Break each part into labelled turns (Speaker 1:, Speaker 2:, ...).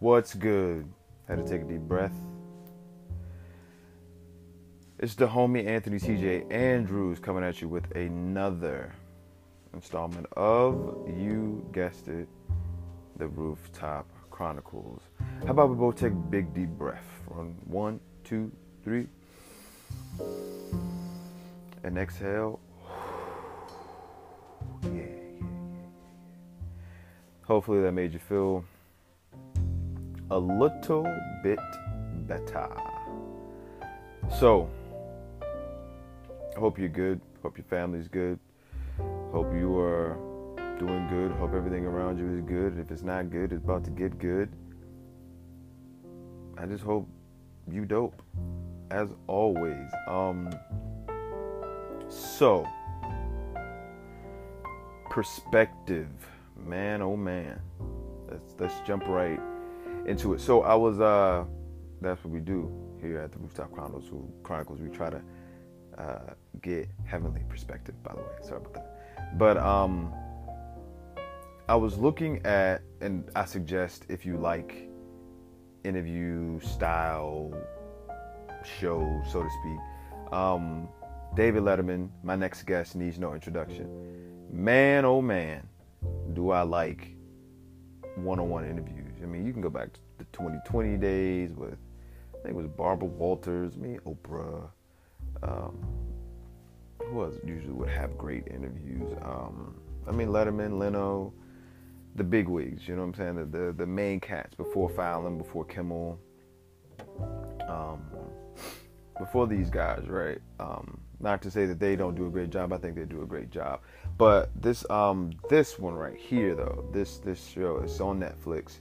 Speaker 1: What's good? I Had to take a deep breath. It's the homie Anthony TJ Andrews coming at you with another installment of, you guessed it, the Rooftop Chronicles. How about we both take a big deep breath? On one, two, three. And exhale. Yeah, yeah, yeah. Hopefully that made you feel a little bit better. So, I hope you're good. Hope your family's good. Hope you are doing good. Hope everything around you is good. If it's not good, it's about to get good. I just hope you dope. As always. Um so perspective. Man oh man. Let's let's jump right into it. So I was uh that's what we do here at the Rooftop Chronicles. Chronicles we try to uh, get heavenly perspective. By the way, sorry about that. But um, I was looking at, and I suggest if you like interview style shows, so to speak. Um, David Letterman, my next guest, needs no introduction. Man, oh man, do I like one-on-one interviews. I mean, you can go back to the 2020 days with, I think it was Barbara Walters, me, Oprah. Um, who else usually would have great interviews? Um, I mean, Letterman, Leno, the big wigs. You know what I'm saying? The the, the main cats before Fallon, before Kimmel, um, before these guys, right? Um, not to say that they don't do a great job. I think they do a great job. But this um, this one right here, though, this this show is on Netflix.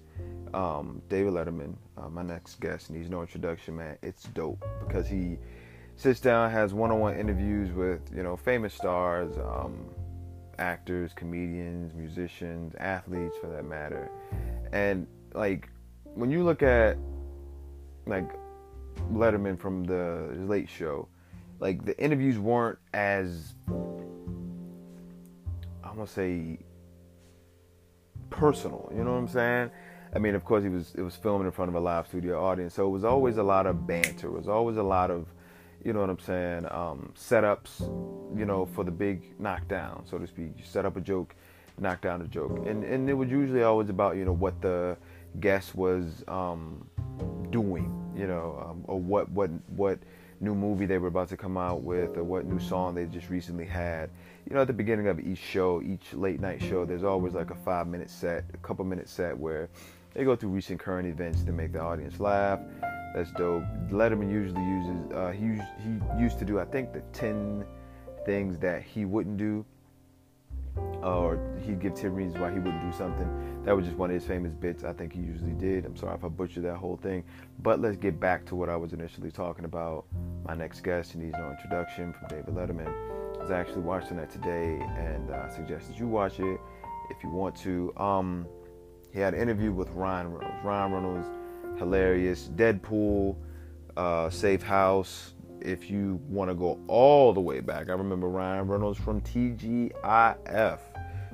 Speaker 1: Um, David Letterman, uh, my next guest, needs no introduction, man. It's dope because he sits down, has one-on-one interviews with you know famous stars, um, actors, comedians, musicians, athletes for that matter, and like when you look at like Letterman from the Late Show, like the interviews weren't as I want to say personal. You know what I'm saying? I mean, of course, he was it was filming in front of a live studio audience, so it was always a lot of banter. It was always a lot of you know what I'm saying, um, setups, you know, for the big knockdown, so to speak. You set up a joke, knock down a joke. And and it was usually always about, you know, what the guest was um, doing, you know, um, or what what what new movie they were about to come out with or what new song they just recently had. You know, at the beginning of each show, each late night show, there's always like a five minute set, a couple minute set where they go through recent current events to make the audience laugh that's dope. Letterman usually uses uh, he he used to do I think the ten things that he wouldn't do, or he'd give ten reasons why he wouldn't do something. That was just one of his famous bits. I think he usually did. I'm sorry if I butchered that whole thing, but let's get back to what I was initially talking about. My next guest, he needs no introduction from David Letterman. I was actually watching that today, and I suggest that you watch it if you want to. Um, he had an interview with Ryan Reynolds. Ryan Reynolds hilarious. Deadpool, uh, Safe House. If you want to go all the way back, I remember Ryan Reynolds from TGIF.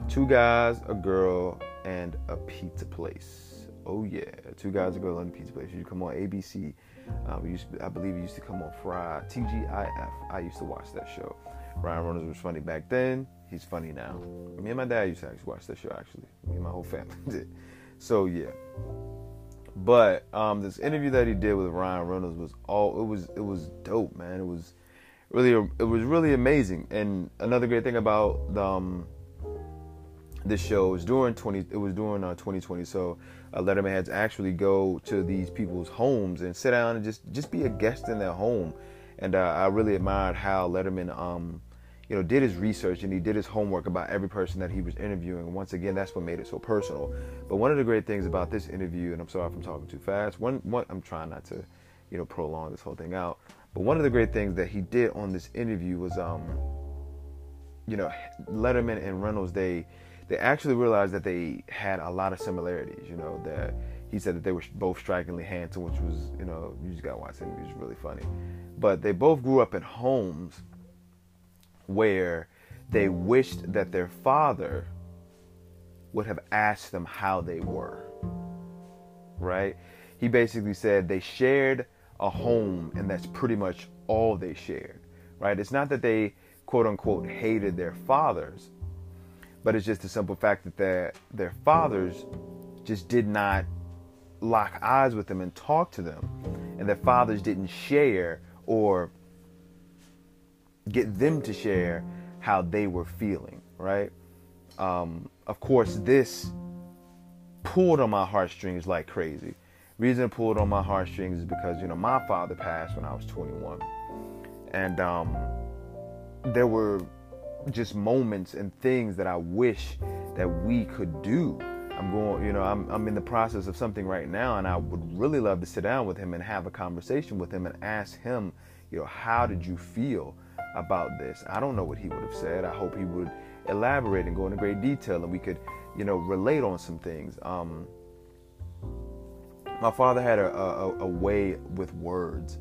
Speaker 1: Two guys, a girl, and a pizza place. Oh yeah, two guys, a girl, and a pizza place. You come on ABC. We used to, I believe it used to come on Friday. TGIF. I used to watch that show. Ryan Reynolds was funny back then. He's funny now. Me and my dad used to actually watch that show. Actually, me and my whole family did. So yeah. But um, this interview that he did with Ryan Reynolds was all it was it was dope, man. It was really it was really amazing. And another great thing about the, um, this show was during 20 it was during uh, 2020 so uh, letterman had to actually go to these people's homes and sit down and just just be a guest in their home and uh, i really admired how letterman um, you know, did his research and he did his homework about every person that he was interviewing. Once again, that's what made it so personal. But one of the great things about this interview, and I'm sorry if I'm talking too fast. One, one, I'm trying not to, you know, prolong this whole thing out. But one of the great things that he did on this interview was, um, you know, Letterman and Reynolds, they, they actually realized that they had a lot of similarities. You know, that he said that they were both strikingly handsome, which was, you know, you just got to watch it. It was really funny. But they both grew up in homes where they wished that their father would have asked them how they were. right? He basically said they shared a home and that's pretty much all they shared, right? It's not that they quote unquote hated their fathers, but it's just the simple fact that their their fathers just did not lock eyes with them and talk to them, and their fathers didn't share or get them to share how they were feeling, right? Um, of course, this pulled on my heartstrings like crazy. Reason it pulled on my heartstrings is because you know my father passed when I was 21, and um, there were just moments and things that I wish that we could do. I'm going, you know, I'm, I'm in the process of something right now, and I would really love to sit down with him and have a conversation with him and ask him, you know, how did you feel about this? I don't know what he would have said. I hope he would elaborate and go into great detail, and we could, you know, relate on some things. Um, my father had a, a, a way with words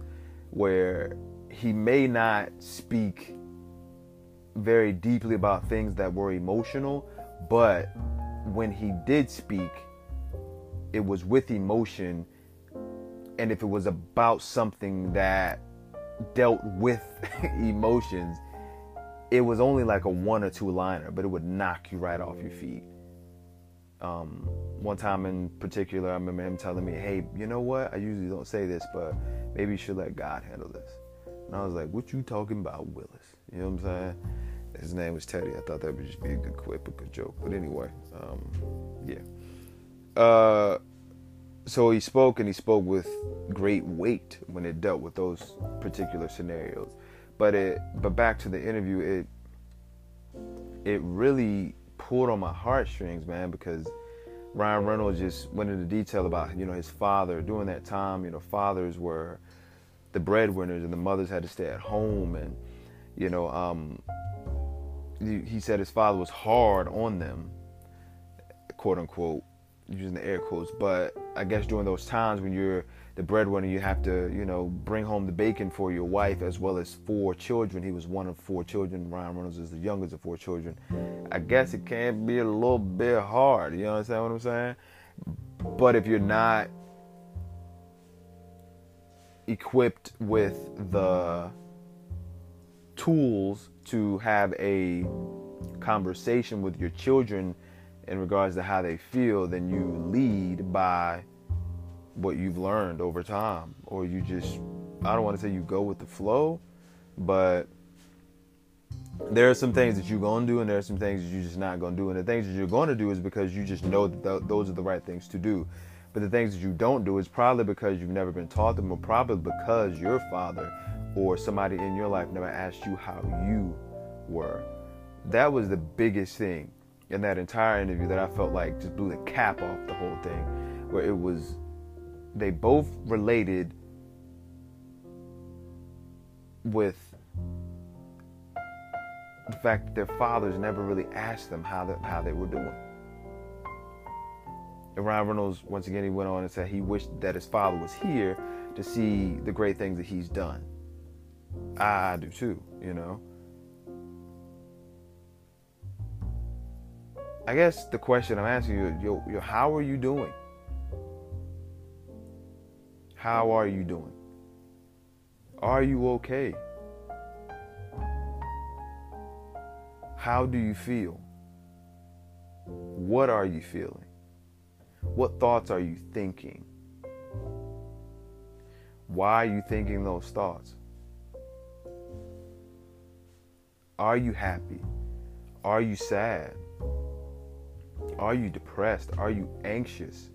Speaker 1: where he may not speak very deeply about things that were emotional, but when he did speak, it was with emotion. And if it was about something that dealt with emotions, it was only like a one or two liner, but it would knock you right off your feet. Um, one time in particular, I remember him telling me, "Hey, you know what? I usually don't say this, but maybe you should let God handle this." And I was like, "What you talking about, Willis?" You know what I'm saying? His name was Teddy. I thought that would just be a good quip, a good joke. But anyway, um, yeah. Uh, so he spoke and he spoke with great weight when it dealt with those particular scenarios. But it, but back to the interview, it, it really pulled on my heartstrings, man, because Ryan Reynolds just went into detail about you know his father during that time. You know, fathers were the breadwinners and the mothers had to stay at home, and you know, um, he said his father was hard on them, quote unquote, using the air quotes. But I guess during those times when you're the breadwinner, you have to, you know, bring home the bacon for your wife as well as four children. He was one of four children. Ryan Reynolds is the youngest of four children. I guess it can be a little bit hard. You understand what I'm saying? But if you're not equipped with the tools to have a conversation with your children in regards to how they feel, then you lead by what you've learned over time. Or you just, I don't want to say you go with the flow, but there are some things that you're going to do and there are some things that you're just not going to do. And the things that you're going to do is because you just know that th- those are the right things to do. But the things that you don't do is probably because you've never been taught them or probably because your father or somebody in your life never asked you how you were. That was the biggest thing in that entire interview that I felt like just blew the cap off the whole thing, where it was they both related with the fact that their fathers never really asked them how they, how they were doing. And Ryan Reynolds, once again, he went on and said he wished that his father was here to see the great things that he's done. I do too, you know. I guess the question I'm asking you, yo, yo, how are you doing? How are you doing? Are you okay? How do you feel? What are you feeling? What thoughts are you thinking? Why are you thinking those thoughts? Are you happy? Are you sad? Are you depressed? Are you anxious?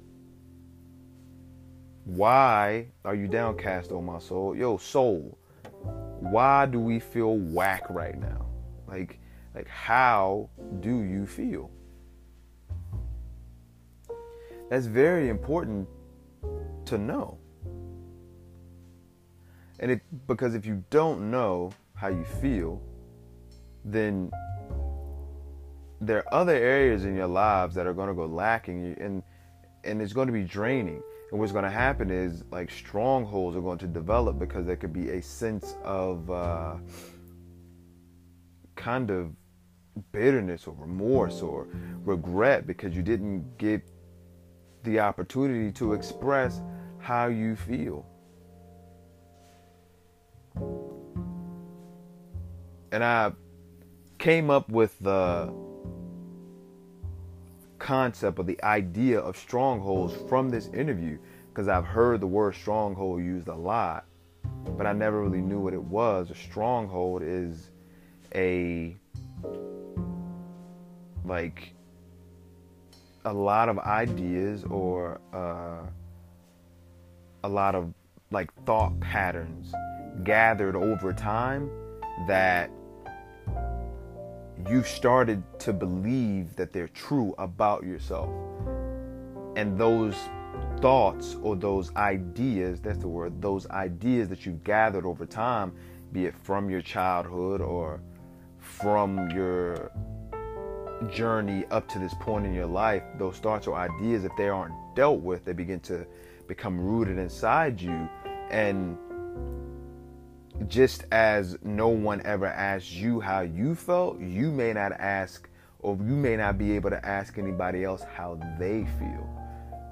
Speaker 1: Why are you downcast, oh my soul? Yo, soul, why do we feel whack right now? Like, like how do you feel? That's very important to know. And it because if you don't know how you feel, then there are other areas in your lives that are going to go lacking and and it's going to be draining and what's going to happen is like strongholds are going to develop because there could be a sense of uh, kind of bitterness or remorse or regret because you didn't get the opportunity to express how you feel. And I came up with the concept or the idea of strongholds from this interview because I've heard the word stronghold used a lot, but I never really knew what it was. A stronghold is a like a lot of ideas or uh, a lot of like thought patterns gathered over time that you've started to believe that they're true about yourself. And those thoughts or those ideas, that's the word, those ideas that you've gathered over time, be it from your childhood or from your journey up to this point in your life, those thoughts or ideas, if they aren't dealt with, they begin to become rooted inside you. And just as no one ever asked you how you felt, you may not ask or you may not be able to ask anybody else how they feel.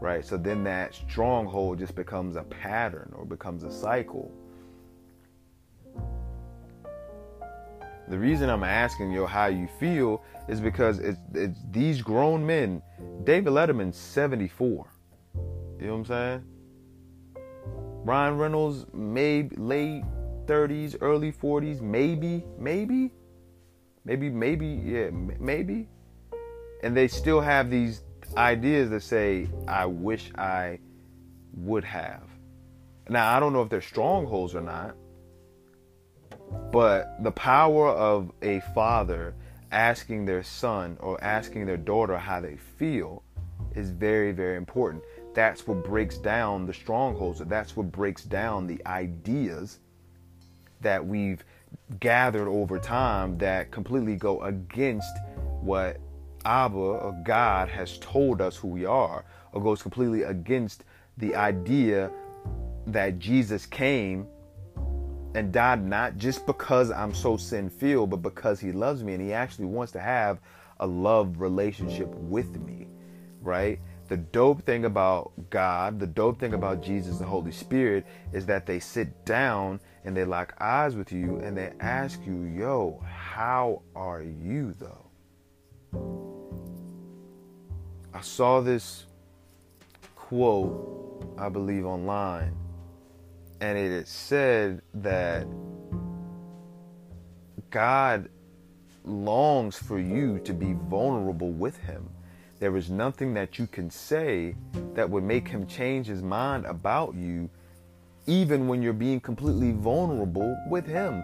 Speaker 1: Right? So then that stronghold just becomes a pattern or becomes a cycle. The reason I'm asking you how you feel is because it's, it's these grown men. David Letterman's 74. You know what I'm saying? Ryan Reynolds, maybe late 30s, early 40s, maybe, maybe, maybe, maybe, yeah, maybe. And they still have these ideas that say, I wish I would have. Now, I don't know if they're strongholds or not, but the power of a father asking their son or asking their daughter how they feel is very, very important. That's what breaks down the strongholds. That's what breaks down the ideas that we've gathered over time that completely go against what Abba or God has told us who we are, or goes completely against the idea that Jesus came and died not just because I'm so sin filled, but because he loves me and he actually wants to have a love relationship with me, right? The dope thing about God, the dope thing about Jesus, the Holy Spirit, is that they sit down and they lock eyes with you and they ask you, yo, how are you though? I saw this quote, I believe, online, and it said that God longs for you to be vulnerable with Him. There is nothing that you can say that would make Him change His mind about you even when you're being completely vulnerable with Him.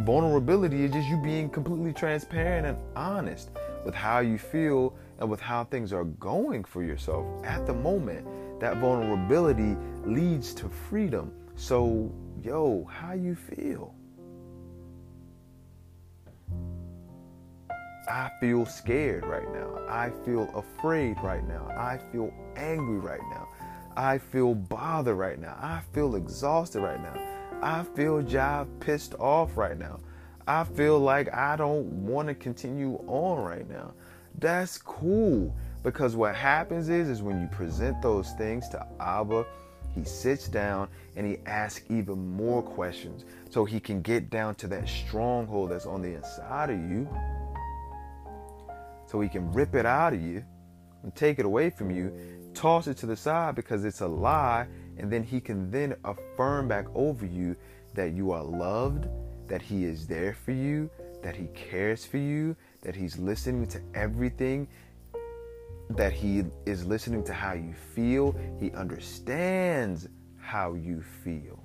Speaker 1: Vulnerability is just you being completely transparent and honest with how you feel and with how things are going for yourself at the moment. That vulnerability leads to freedom. So, yo, how you feel? I feel scared right now. I feel afraid right now. I feel angry right now. I feel bothered right now. I feel exhausted right now. I feel jive pissed off right now. I feel like I don't want to continue on right now. That's cool because what happens is is when you present those things to Abba, he sits down and he asks even more questions so he can get down to that stronghold that's on the inside of you. So he can rip it out of you and take it away from you toss it to the side because it's a lie and then he can then affirm back over you that you are loved that he is there for you that he cares for you that he's listening to everything that he is listening to how you feel. He understands how you feel.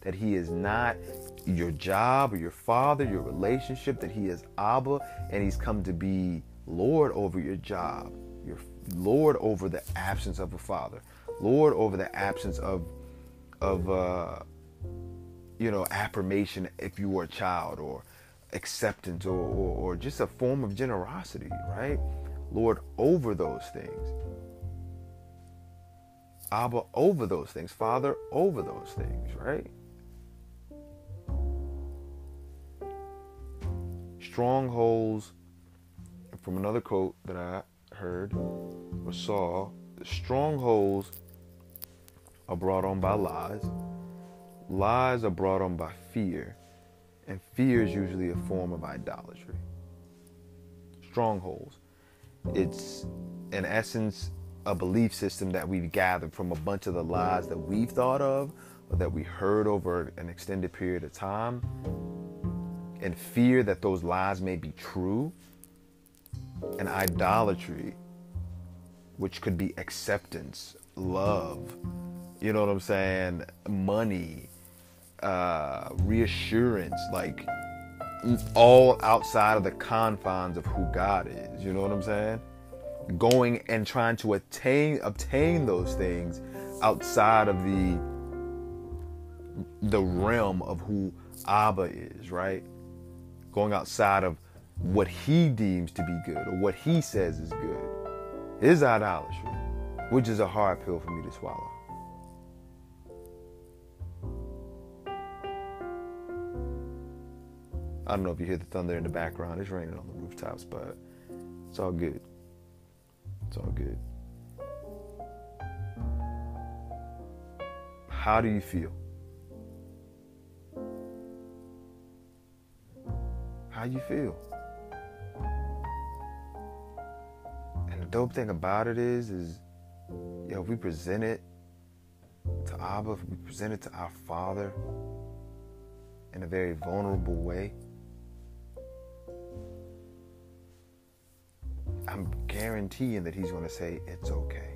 Speaker 1: That he is not your job or your father your relationship that he is abba and he's come to be lord over your job your Lord over the absence of a father, Lord over the absence of of uh, you know affirmation if you were a child or acceptance or, or, or just a form of generosity, right? Lord over those things. Abba over those things, Father over those things, right? Strongholds, from another quote that I heard or saw The strongholds are brought on by lies. Lies are brought on by fear. And fear is usually a form of idolatry. Strongholds. It's, in essence, a belief system that we've gathered from a bunch of the lies that we've thought of or that we heard over an extended period of time and fear that those lies may be true and idolatry which could be acceptance love you know what i'm saying money uh, reassurance like all outside of the confines of who god is you know what i'm saying going and trying to attain obtain those things outside of the the realm of who Abba is, right? Going outside of what he deems to be good or what he says is good is idolatry, which is a hard pill for me to swallow. I don't know if you hear the thunder in the background. It's raining on the rooftops, but it's all good. It's all good. How do you feel? How you feel? Dope thing about it is, is you know, if we present it to Abba, if we present it to our Father in a very vulnerable way, I'm guaranteeing that he's going to say, It's okay.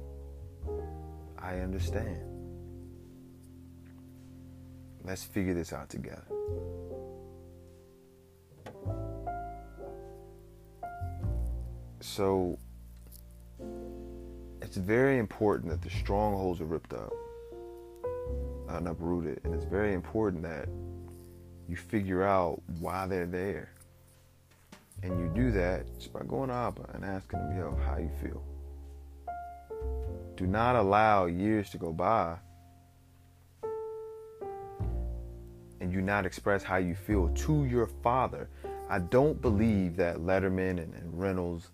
Speaker 1: I understand. Let's figure this out together. So, it's very important that the strongholds are ripped up uh, and uprooted. And it's very important that you figure out why they're there. And you do that just by going to Abba and asking him, yo, how you feel. Do not allow years to go by and you not express how you feel to your father. I don't believe that Letterman and, and Reynolds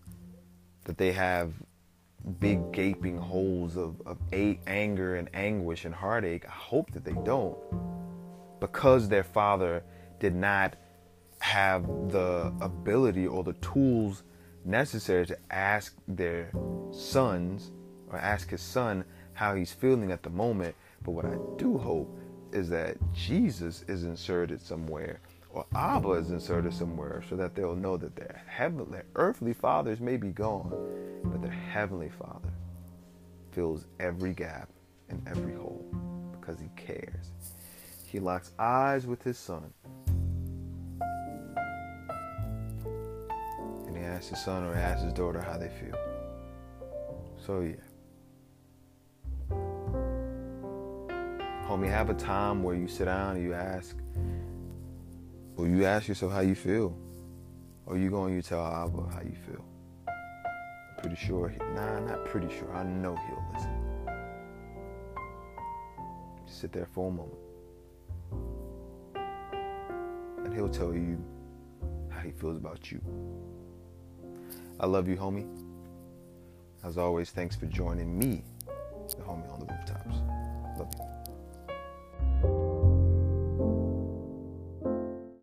Speaker 1: that they have big gaping holes of, of anger and anguish and heartache. I hope that they don't. Because their father did not have the ability or the tools necessary to ask their sons or ask his son how he's feeling at the moment. But what I do hope is that Jesus is inserted somewhere or Abba is inserted somewhere so that they'll know that their heavenly, their earthly fathers may be gone, but their heavenly father fills every gap and every hole because he cares. He locks eyes with his son And he asks his son or asks his daughter how they feel. So yeah. Homie, have a time where you sit down and you ask, you ask yourself how you feel. Or you go and you tell Abba how you feel. Pretty sure, nah, not pretty sure. I know he'll listen. Just sit there for a moment. And he'll tell you how he feels about you. I love you, homie. As always, thanks for joining me, the homie on the rooftops.